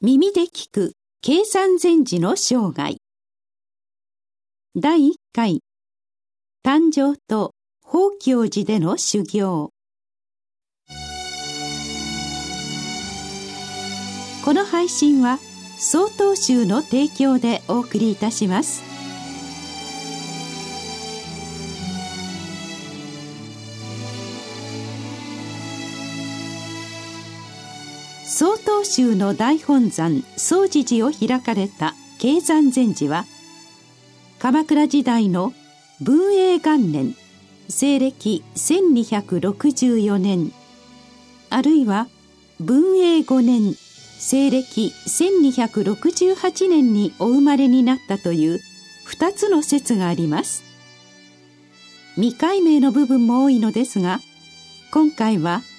耳で聞く計算禅師の生涯。第1回。誕生と法教寺での修行。この配信は曹洞宗の提供でお送りいたします。曹洞宗の大本山総持寺を開かれた慶山禅師は鎌倉時代の文永元年西暦1264年あるいは文永5年西暦1268年にお生まれになったという2つの説があります。未解明の部分も多いのですが今回は「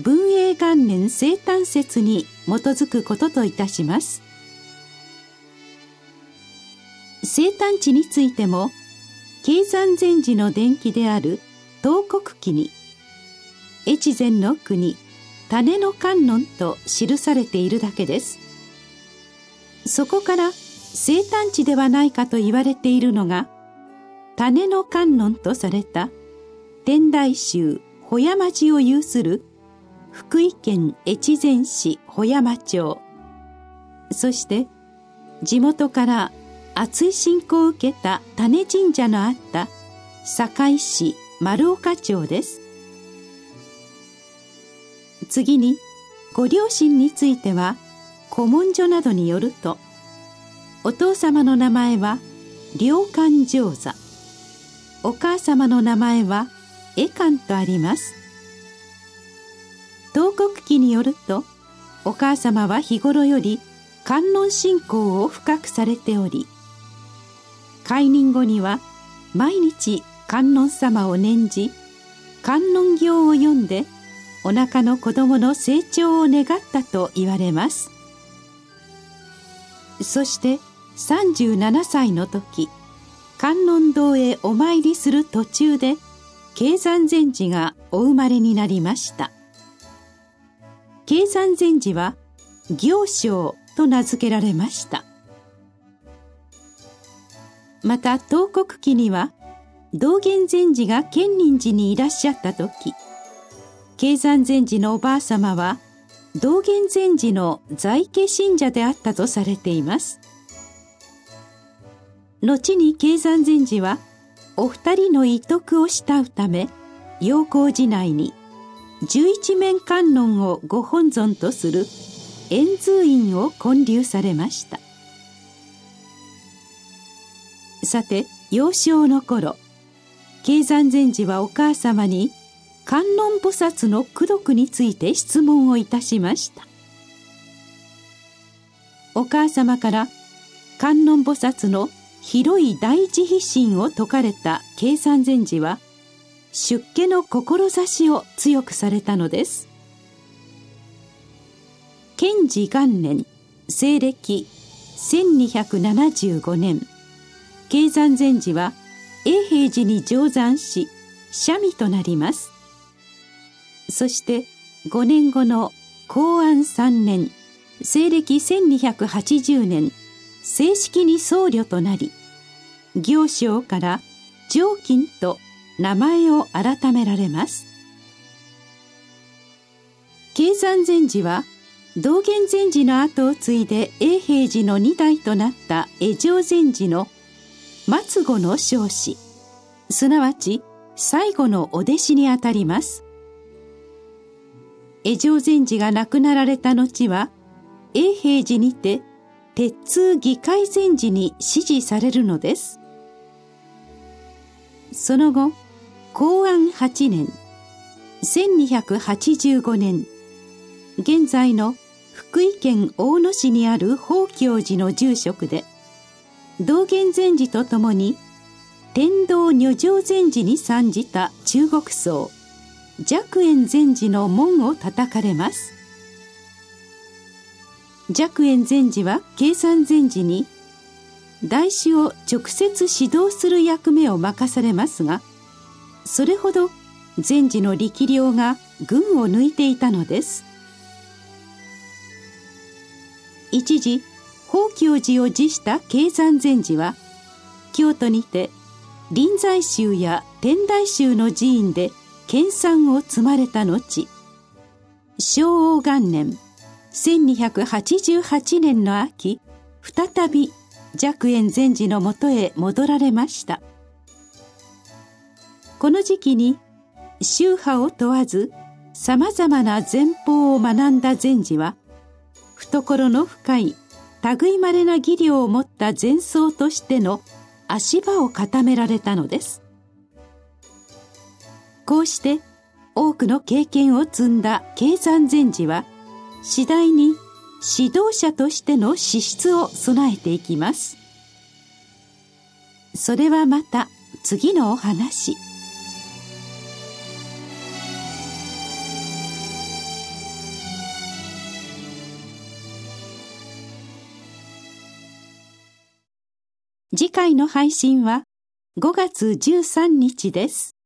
文永元年生誕説に基づくことといたします。生誕地についても経山禅師の伝記である東国記に越前の国種の観音と記されているだけです。そこから生誕地ではないかと言われているのが種の観音とされた天台宗保山寺を有する福井県越前市保山町。そして地元から熱い信仰を受けた種神社のあった堺市丸岡町です。次にご両親については古文書などによるとお父様の名前は良寛上座。お母様の名前は恵観とあります。国記によるとお母様は日頃より観音信仰を深くされており解任後には毎日観音様を念じ観音行を読んでお腹の子供の成長を願ったと言われます。そして37歳の時観音堂へお参りする途中で経山禅師がお生まれになりました。計算禅師は行商と名付けられました。また東国記には道元禅師が建仁寺にいらっしゃった時計算禅師のおばあ様は道元禅師の在家信者であったとされています。後に計算禅師はお二人の遺徳を慕うため陽光寺内に十一面観音をご本尊とする円通院を建立されました。さて幼少の頃経山禅師はお母様に観音菩薩の功徳について質問をいたしました。お母様から観音菩薩の広い大慈悲心を説かれた経山禅師は出家の志を強くされたのです。賢治元年西暦1275年経山禅師は永平寺に乗山し社味となります。そして5年後の公安3年西暦1280年正式に僧侶となり行商から上金と名前を改められます。経山禅師は道元禅師の後を継いで永平寺の二代となった江上禅師の末後の彰子すなわち最後のお弟子にあたります。江上禅師が亡くなられた後は永平寺にて鉄通議会禅師に指示されるのです。その後公安8年1285年現在の福井県大野市にある宝教寺の住職で道元禅師とともに天道女上禅師に参じた中国僧寂円禅師の門を叩かれます。寂円禅師は計算禅師に大師を直接指導する役目を任されますがそれほど禅師の力量が群を抜いていたのです。一時宝教寺を辞した慶山禅師は京都にて臨済宗や天台宗の寺院で研鑽を積まれた後昭王元年1288年の秋再び寂円禅師のもとへ戻られました。この時期に宗派を問わずさまざまな前方を学んだ禅師は懐の深い類まれな技量を持った禅僧としての足場を固められたのです。こうして多くの経験を積んだ経山禅師は次第に指導者としての資質を備えていきます。それはまた次のお話。次回の配信は5月13日です。